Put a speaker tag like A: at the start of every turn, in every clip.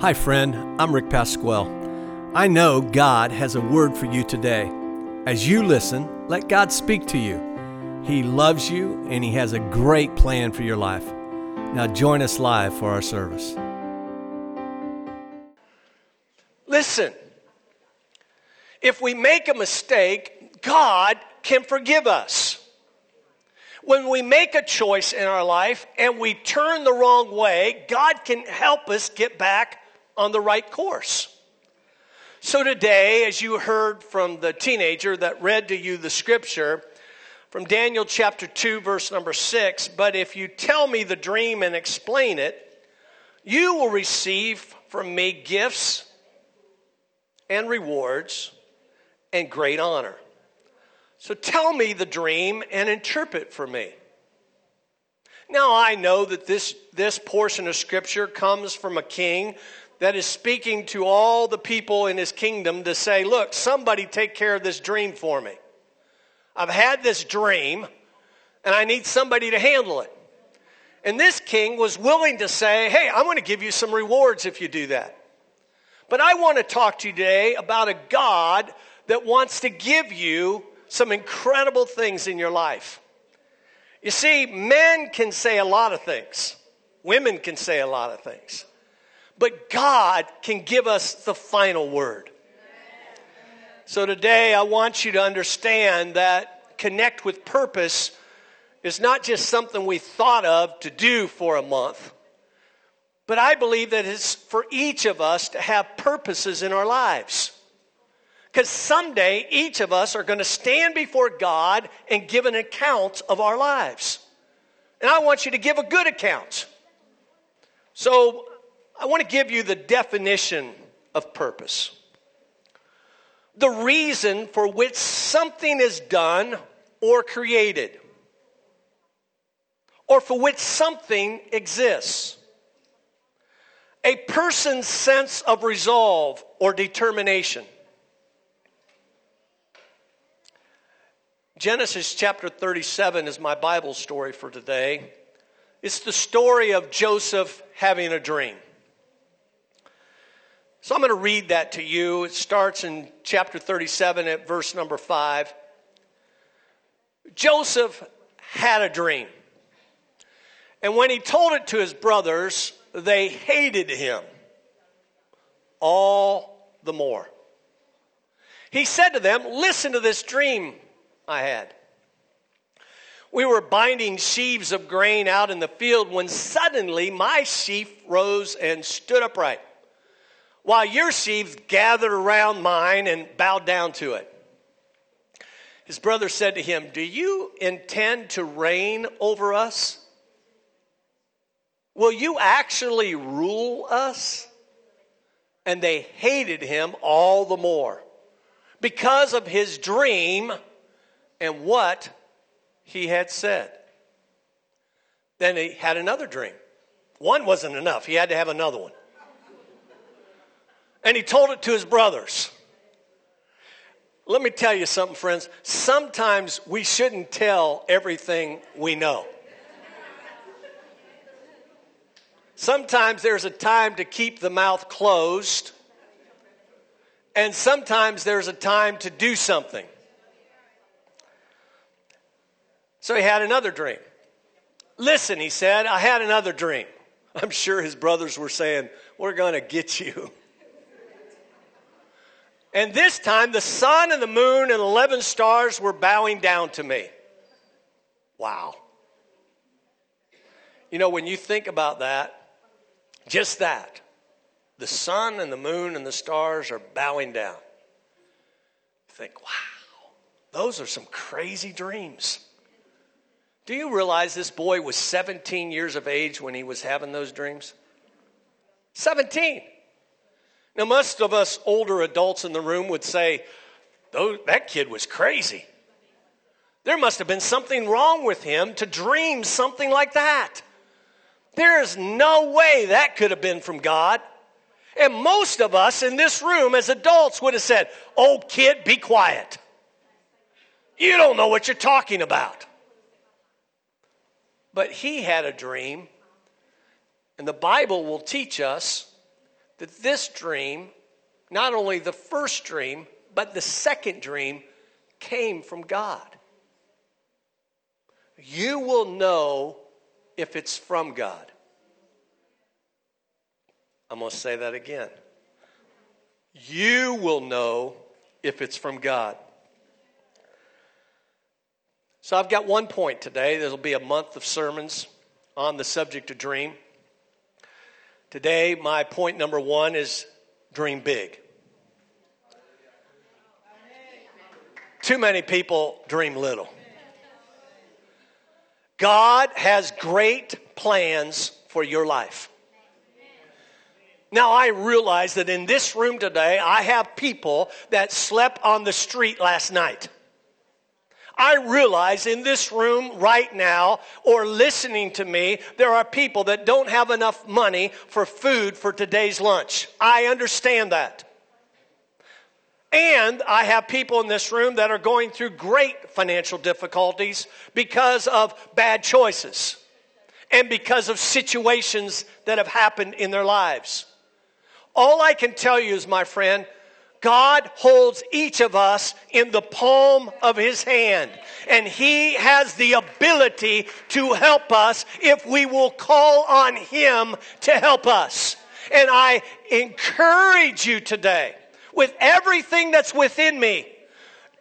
A: Hi, friend. I'm Rick Pasquale. I know God has a word for you today. As you listen, let God speak to you. He loves you and He has a great plan for your life. Now, join us live for our service.
B: Listen, if we make a mistake, God can forgive us. When we make a choice in our life and we turn the wrong way, God can help us get back on the right course. So today, as you heard from the teenager that read to you the scripture from Daniel chapter 2, verse number 6, but if you tell me the dream and explain it, you will receive from me gifts and rewards and great honor. So tell me the dream and interpret for me. Now I know that this, this portion of scripture comes from a king that is speaking to all the people in his kingdom to say, Look, somebody take care of this dream for me. I've had this dream and I need somebody to handle it. And this king was willing to say, Hey, I'm going to give you some rewards if you do that. But I want to talk to you today about a God that wants to give you some incredible things in your life. You see, men can say a lot of things, women can say a lot of things, but God can give us the final word. So today, I want you to understand that connect with purpose is not just something we thought of to do for a month, but I believe that it's for each of us to have purposes in our lives. Because someday each of us are going to stand before God and give an account of our lives. And I want you to give a good account. So I want to give you the definition of purpose the reason for which something is done or created, or for which something exists. A person's sense of resolve or determination. Genesis chapter 37 is my Bible story for today. It's the story of Joseph having a dream. So I'm going to read that to you. It starts in chapter 37 at verse number 5. Joseph had a dream. And when he told it to his brothers, they hated him all the more. He said to them, Listen to this dream I had. We were binding sheaves of grain out in the field when suddenly my sheaf rose and stood upright, while your sheaves gathered around mine and bowed down to it. His brother said to him, Do you intend to reign over us? Will you actually rule us? And they hated him all the more because of his dream and what he had said. Then he had another dream. One wasn't enough, he had to have another one. And he told it to his brothers. Let me tell you something, friends. Sometimes we shouldn't tell everything we know. Sometimes there's a time to keep the mouth closed, and sometimes there's a time to do something. So he had another dream. Listen, he said, I had another dream. I'm sure his brothers were saying, We're going to get you. And this time, the sun and the moon and 11 stars were bowing down to me. Wow. You know, when you think about that, just that, the sun and the moon and the stars are bowing down. Think, wow, those are some crazy dreams. Do you realize this boy was 17 years of age when he was having those dreams? 17. Now, most of us older adults in the room would say, that kid was crazy. There must have been something wrong with him to dream something like that. There is no way that could have been from God. And most of us in this room as adults would have said, Oh, kid, be quiet. You don't know what you're talking about. But he had a dream, and the Bible will teach us that this dream, not only the first dream, but the second dream, came from God. You will know if it's from God. I'm going to say that again. You will know if it's from God. So I've got one point today. There'll be a month of sermons on the subject of dream. Today, my point number one is dream big. Too many people dream little. God has great plans for your life. Now, I realize that in this room today, I have people that slept on the street last night. I realize in this room right now or listening to me, there are people that don't have enough money for food for today's lunch. I understand that. And I have people in this room that are going through great financial difficulties because of bad choices and because of situations that have happened in their lives. All I can tell you is, my friend, God holds each of us in the palm of his hand, and he has the ability to help us if we will call on him to help us. And I encourage you today, with everything that's within me,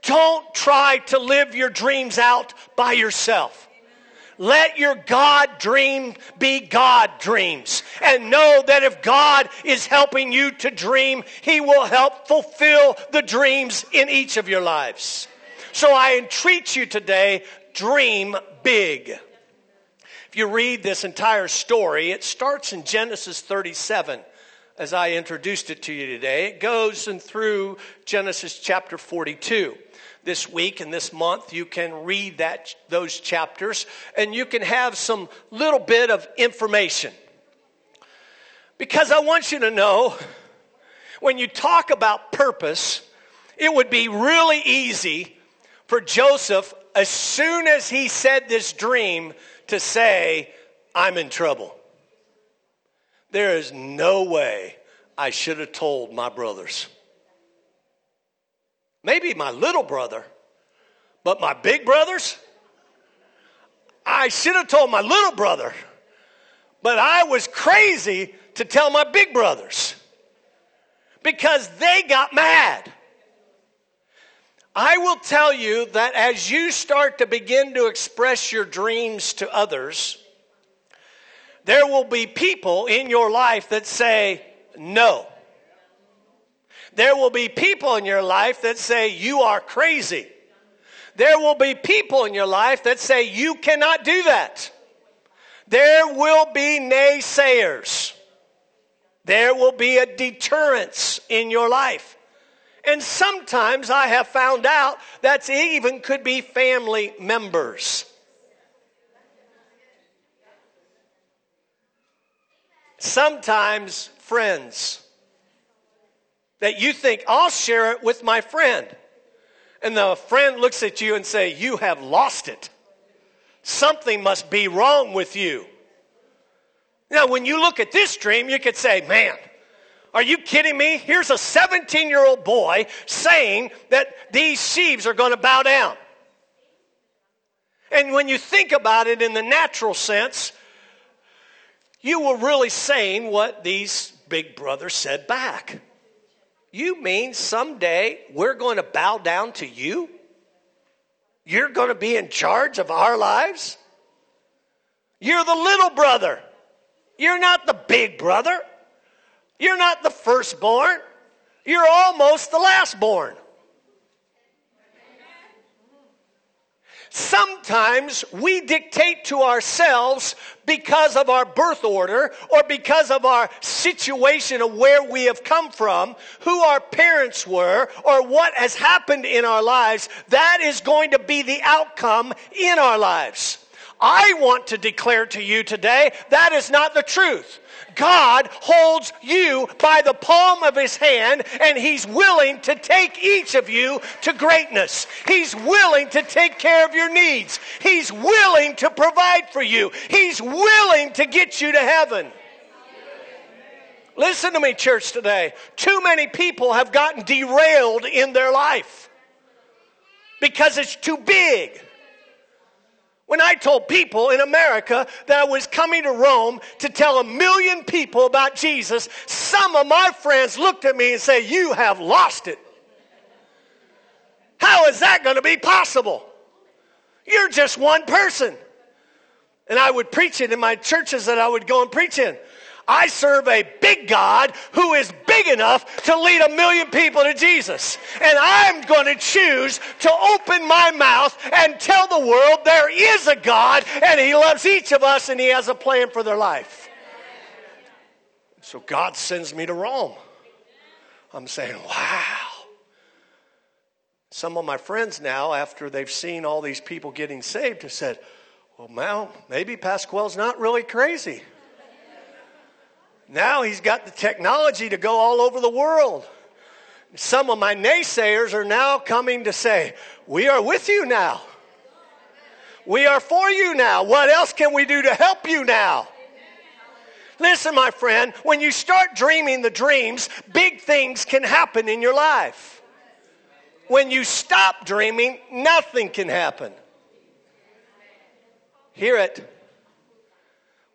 B: don't try to live your dreams out by yourself. Let your God dream be God dreams. And know that if God is helping you to dream, He will help fulfill the dreams in each of your lives. So I entreat you today, dream big. If you read this entire story, it starts in Genesis 37 as I introduced it to you today. It goes and through Genesis chapter 42 this week and this month, you can read that, those chapters and you can have some little bit of information. Because I want you to know when you talk about purpose, it would be really easy for Joseph, as soon as he said this dream, to say, I'm in trouble. There is no way I should have told my brothers. Maybe my little brother, but my big brothers? I should have told my little brother, but I was crazy to tell my big brothers because they got mad. I will tell you that as you start to begin to express your dreams to others, there will be people in your life that say no there will be people in your life that say you are crazy. There will be people in your life that say you cannot do that. There will be naysayers. There will be a deterrence in your life. And sometimes I have found out that even could be family members. Sometimes friends that you think, I'll share it with my friend. And the friend looks at you and say, you have lost it. Something must be wrong with you. Now, when you look at this dream, you could say, man, are you kidding me? Here's a 17 year old boy saying that these sheaves are going to bow down. And when you think about it in the natural sense, you were really saying what these big brothers said back. You mean someday we're going to bow down to you? You're going to be in charge of our lives? You're the little brother. You're not the big brother. You're not the firstborn. You're almost the lastborn. Sometimes we dictate to ourselves because of our birth order or because of our situation of where we have come from, who our parents were, or what has happened in our lives. That is going to be the outcome in our lives. I want to declare to you today that is not the truth. God holds you by the palm of his hand and he's willing to take each of you to greatness. He's willing to take care of your needs. He's willing to provide for you. He's willing to get you to heaven. Listen to me, church, today. Too many people have gotten derailed in their life because it's too big. When I told people in America that I was coming to Rome to tell a million people about Jesus, some of my friends looked at me and said, You have lost it. How is that going to be possible? You're just one person. And I would preach it in my churches that I would go and preach in. I serve a big God who is big enough to lead a million people to Jesus. And I'm going to choose to open my mouth and tell the world there is a God and He loves each of us and He has a plan for their life. So God sends me to Rome. I'm saying, wow. Some of my friends now, after they've seen all these people getting saved, have said, well, now maybe Pasquale's not really crazy. Now he's got the technology to go all over the world. Some of my naysayers are now coming to say, We are with you now. We are for you now. What else can we do to help you now? Listen, my friend, when you start dreaming the dreams, big things can happen in your life. When you stop dreaming, nothing can happen. Hear it.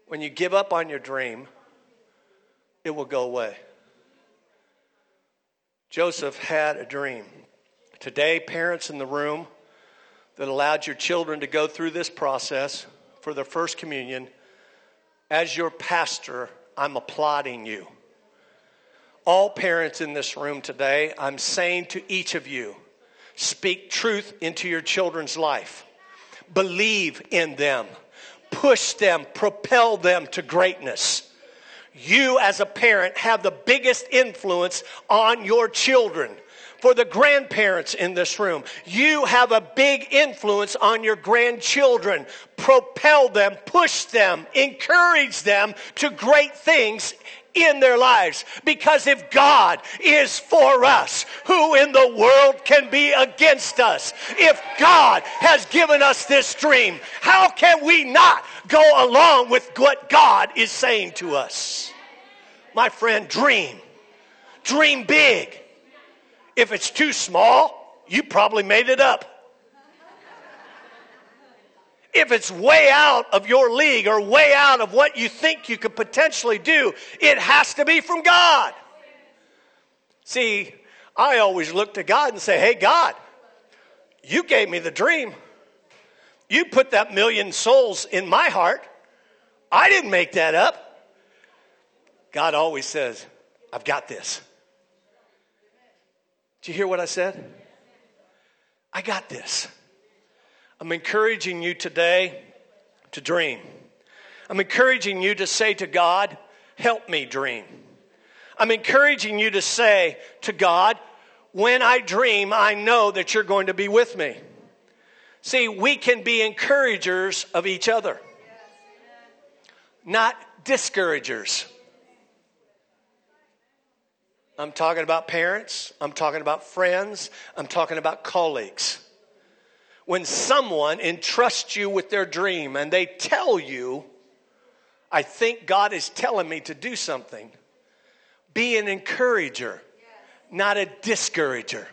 B: When you give up on your dream, it will go away. Joseph had a dream. Today, parents in the room that allowed your children to go through this process for their first communion, as your pastor, I'm applauding you. All parents in this room today, I'm saying to each of you, speak truth into your children's life. Believe in them. Push them, propel them to greatness you as a parent have the biggest influence on your children. For the grandparents in this room, you have a big influence on your grandchildren. Propel them, push them, encourage them to great things in their lives. Because if God is for us, who in the world can be against us? If God has given us this dream, how can we not go along with what God is saying to us? My friend, dream. Dream big. If it's too small, you probably made it up. If it's way out of your league or way out of what you think you could potentially do, it has to be from God. See, I always look to God and say, Hey, God, you gave me the dream. You put that million souls in my heart. I didn't make that up. God always says, I've got this. Do you hear what I said? I got this. I'm encouraging you today to dream. I'm encouraging you to say to God, Help me dream. I'm encouraging you to say to God, When I dream, I know that you're going to be with me. See, we can be encouragers of each other, not discouragers. I'm talking about parents, I'm talking about friends, I'm talking about colleagues when someone entrusts you with their dream and they tell you, I think God is telling me to do something, be an encourager, not a discourager.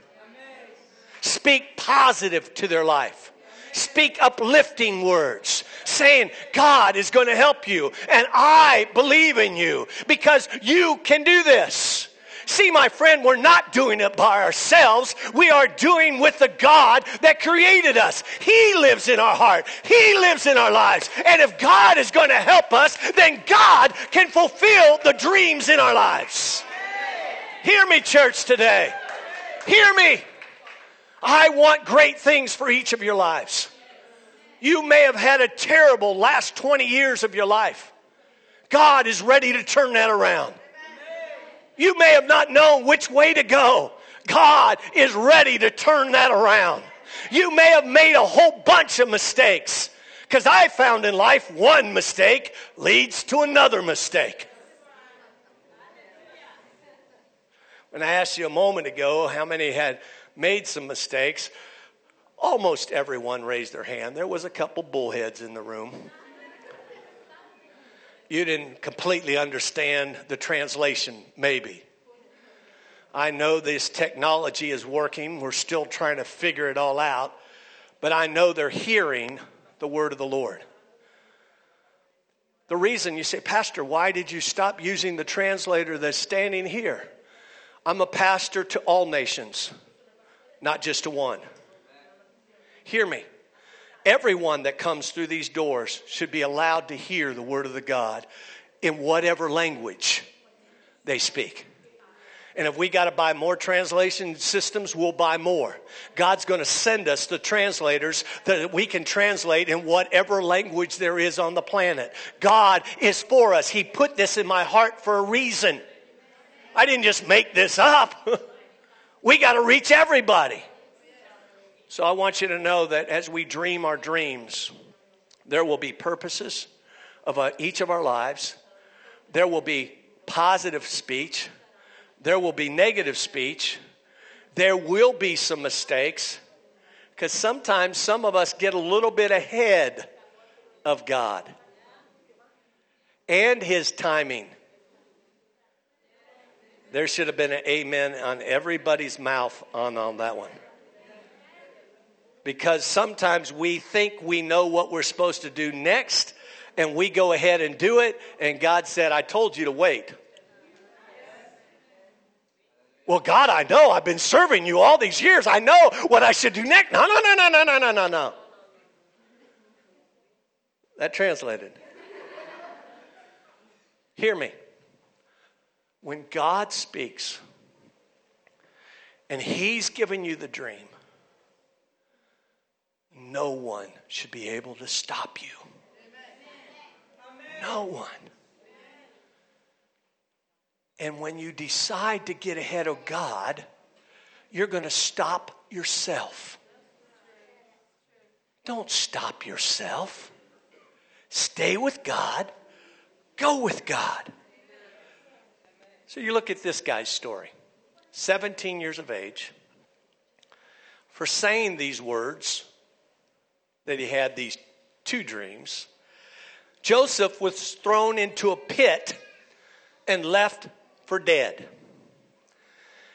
B: Speak positive to their life. Speak uplifting words, saying, God is going to help you, and I believe in you because you can do this. See, my friend, we're not doing it by ourselves. We are doing with the God that created us. He lives in our heart. He lives in our lives. And if God is going to help us, then God can fulfill the dreams in our lives. Hear me, church, today. Hear me. I want great things for each of your lives. You may have had a terrible last 20 years of your life. God is ready to turn that around. You may have not known which way to go. God is ready to turn that around. You may have made a whole bunch of mistakes. Because I found in life one mistake leads to another mistake. When I asked you a moment ago how many had made some mistakes, almost everyone raised their hand. There was a couple bullheads in the room. You didn't completely understand the translation, maybe. I know this technology is working. We're still trying to figure it all out. But I know they're hearing the word of the Lord. The reason you say, Pastor, why did you stop using the translator that's standing here? I'm a pastor to all nations, not just to one. Hear me. Everyone that comes through these doors should be allowed to hear the word of the God in whatever language they speak. And if we got to buy more translation systems, we'll buy more. God's going to send us the translators that we can translate in whatever language there is on the planet. God is for us. He put this in my heart for a reason. I didn't just make this up. we got to reach everybody. So I want you to know that as we dream our dreams, there will be purposes of uh, each of our lives. There will be positive speech there will be negative speech. There will be some mistakes because sometimes some of us get a little bit ahead of God and His timing. There should have been an amen on everybody's mouth on, on that one. Because sometimes we think we know what we're supposed to do next, and we go ahead and do it, and God said, I told you to wait. Well, God, I know. I've been serving you all these years. I know what I should do next. No, no, no, no, no, no, no, no, no. That translated. Hear me. When God speaks and He's given you the dream, no one should be able to stop you. No one. And when you decide to get ahead of God, you're going to stop yourself. Don't stop yourself. Stay with God. Go with God. So you look at this guy's story 17 years of age, for saying these words, that he had these two dreams. Joseph was thrown into a pit and left for dead.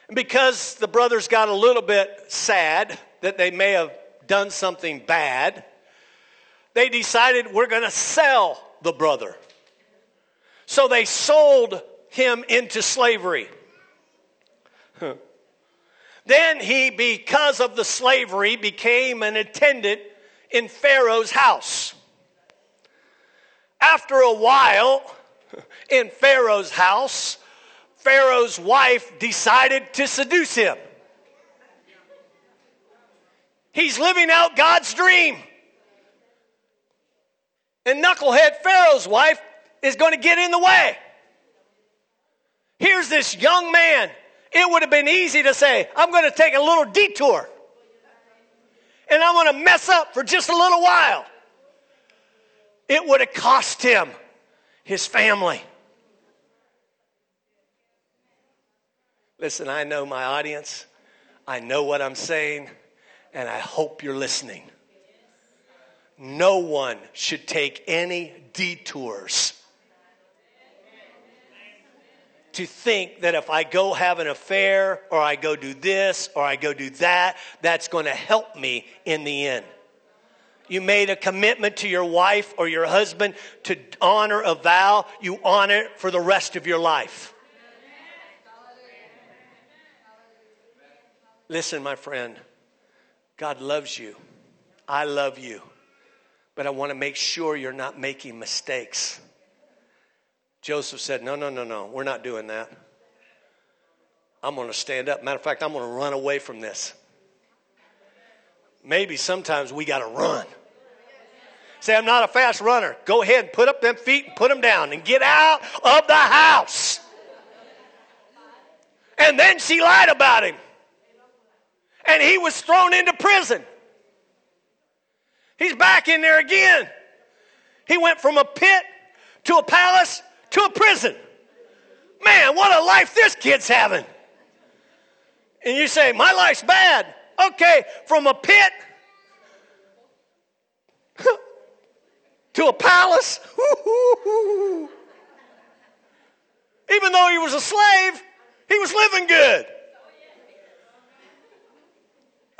B: And because the brothers got a little bit sad that they may have done something bad, they decided we're going to sell the brother. So they sold him into slavery. then he, because of the slavery, became an attendant in Pharaoh's house. After a while, in Pharaoh's house, Pharaoh's wife decided to seduce him. He's living out God's dream. And knucklehead Pharaoh's wife is going to get in the way. Here's this young man. It would have been easy to say, I'm going to take a little detour. And I'm going to mess up for just a little while. It would have cost him his family. Listen, I know my audience, I know what I'm saying, and I hope you're listening. No one should take any detours to think that if I go have an affair or I go do this or I go do that, that's going to help me in the end. You made a commitment to your wife or your husband to honor a vow, you honor it for the rest of your life. Listen, my friend, God loves you. I love you. But I want to make sure you're not making mistakes. Joseph said, No, no, no, no, we're not doing that. I'm going to stand up. Matter of fact, I'm going to run away from this. Maybe sometimes we got to run. Say, I'm not a fast runner. Go ahead and put up them feet and put them down and get out of the house. And then she lied about him and he was thrown into prison. He's back in there again. He went from a pit to a palace to a prison. Man, what a life this kid's having. And you say, My life's bad. Okay, from a pit to a palace. Even though he was a slave, he was living good.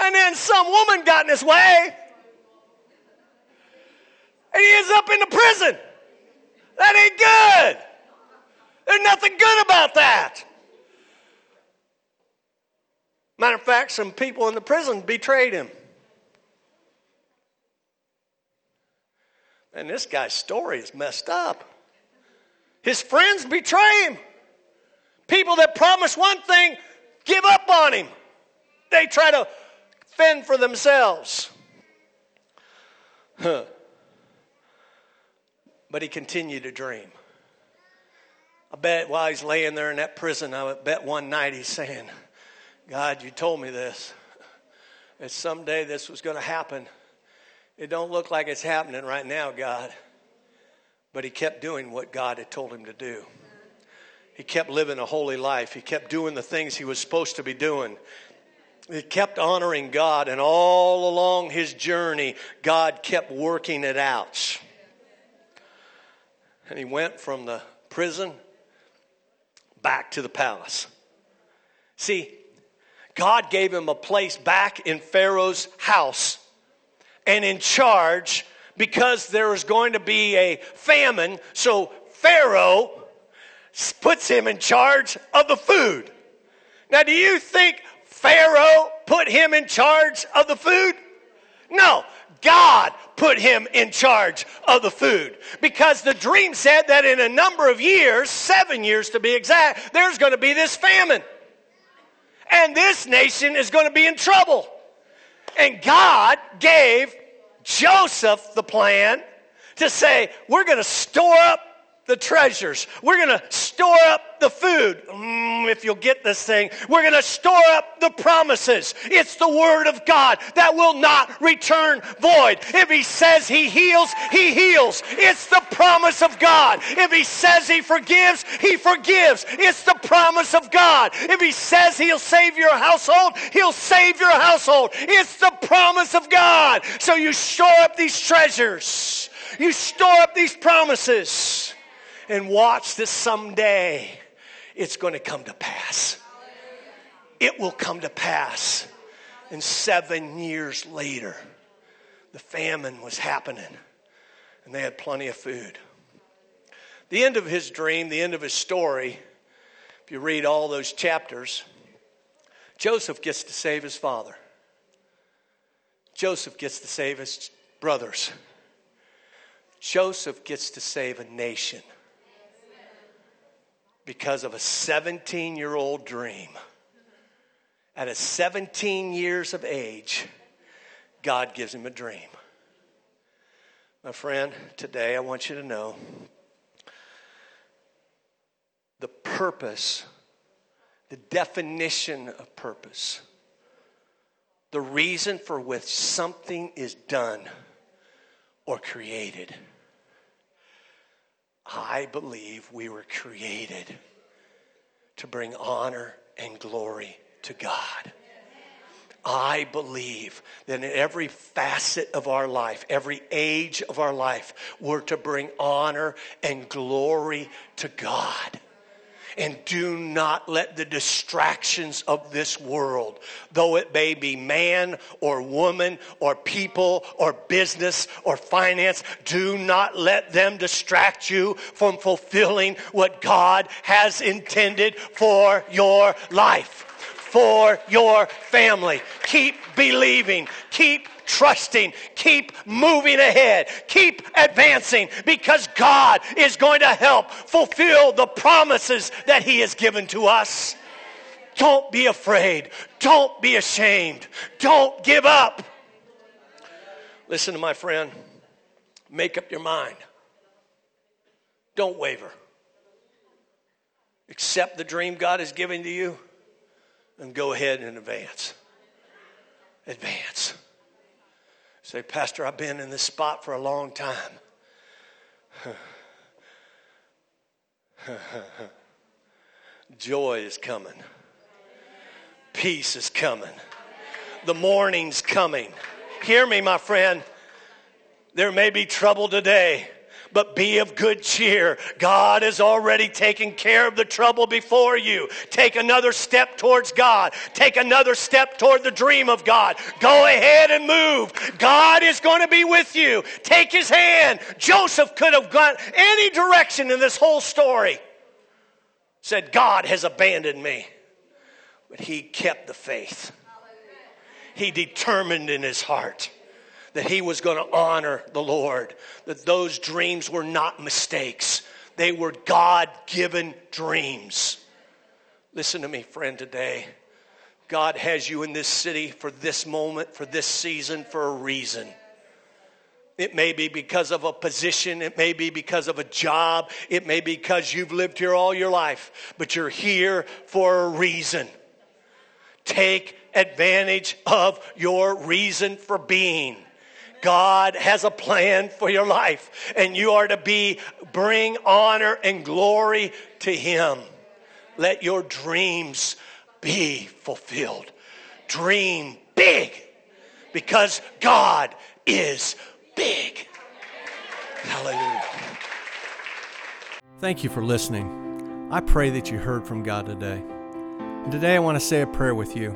B: And then some woman got in his way. And he ends up in the prison. That ain't good. There's nothing good about that. Matter of fact, some people in the prison betrayed him. And this guy's story is messed up. His friends betray him. People that promise one thing give up on him. They try to fend for themselves. Huh. But he continued to dream. I bet while he's laying there in that prison, I bet one night he's saying, God, you told me this. That someday this was going to happen. It don't look like it's happening right now, God. But he kept doing what God had told him to do. He kept living a holy life. He kept doing the things he was supposed to be doing. He kept honoring God, and all along his journey, God kept working it out. And he went from the prison back to the palace. See, God gave him a place back in Pharaoh's house and in charge because there was going to be a famine. So Pharaoh puts him in charge of the food. Now, do you think Pharaoh put him in charge of the food? No, God put him in charge of the food because the dream said that in a number of years, seven years to be exact, there's going to be this famine. And this nation is going to be in trouble. And God gave Joseph the plan to say, we're going to store up the treasures. We're going to store up the food. Mm, if you'll get this thing, we're going to store up the promises. It's the word of God that will not return void. If he says he heals, he heals. It's the promise of God. If he says he forgives, he forgives. It's the promise of God. If he says he'll save your household, he'll save your household. It's the promise of God. So you store up these treasures. You store up these promises and watch this someday. It's going to come to pass. It will come to pass. And seven years later, the famine was happening, and they had plenty of food. The end of his dream, the end of his story, if you read all those chapters, Joseph gets to save his father. Joseph gets to save his brothers. Joseph gets to save a nation because of a 17 year old dream. At a 17 years of age, God gives him a dream. My friend, today I want you to know the purpose, the definition of purpose, the reason for which something is done or created I believe we were created to bring honor and glory to God. I believe that in every facet of our life, every age of our life, we're to bring honor and glory to God. And do not let the distractions of this world, though it may be man or woman or people or business or finance, do not let them distract you from fulfilling what God has intended for your life for your family. Keep believing. Keep trusting. Keep moving ahead. Keep advancing because God is going to help fulfill the promises that He has given to us. Don't be afraid. Don't be ashamed. Don't give up. Listen to my friend. Make up your mind. Don't waver. Accept the dream God has given to you and go ahead and advance. Advance. Say, Pastor, I've been in this spot for a long time. Joy is coming. Peace is coming. The morning's coming. Hear me, my friend. There may be trouble today, but be of good cheer. God has already taken care of the trouble before you. Take another step towards God. Take another step toward the dream of God. Go ahead and move. God is going to be with you. Take his hand. Joseph could have gone any direction in this whole story. Said, God has abandoned me. But he kept the faith. He determined in his heart that he was going to honor the Lord, that those dreams were not mistakes, they were God given dreams. Listen to me, friend, today. God has you in this city for this moment, for this season, for a reason. It may be because of a position. It may be because of a job. It may be because you've lived here all your life, but you're here for a reason. Take advantage of your reason for being. God has a plan for your life, and you are to be bring honor and glory to Him. Let your dreams be fulfilled. Dream big because God is big. Hallelujah.
A: Thank you for listening. I pray that you heard from God today. And today I want to say a prayer with you.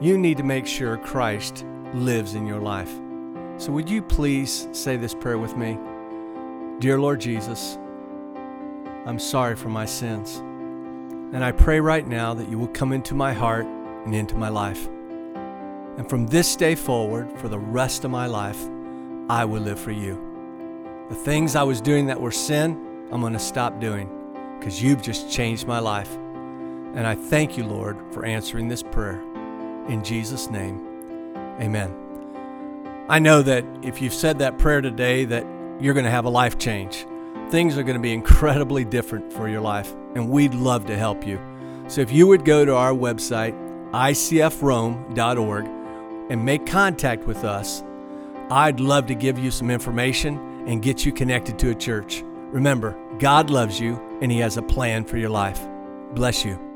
A: You need to make sure Christ lives in your life. So, would you please say this prayer with me? Dear Lord Jesus, I'm sorry for my sins. And I pray right now that you will come into my heart and into my life. And from this day forward, for the rest of my life, I will live for you. The things I was doing that were sin, I'm going to stop doing because you've just changed my life. And I thank you, Lord, for answering this prayer. In Jesus' name, amen. I know that if you've said that prayer today that you're going to have a life change. Things are going to be incredibly different for your life, and we'd love to help you. So if you would go to our website, icfrome.org, and make contact with us, I'd love to give you some information and get you connected to a church. Remember, God loves you and He has a plan for your life. Bless you.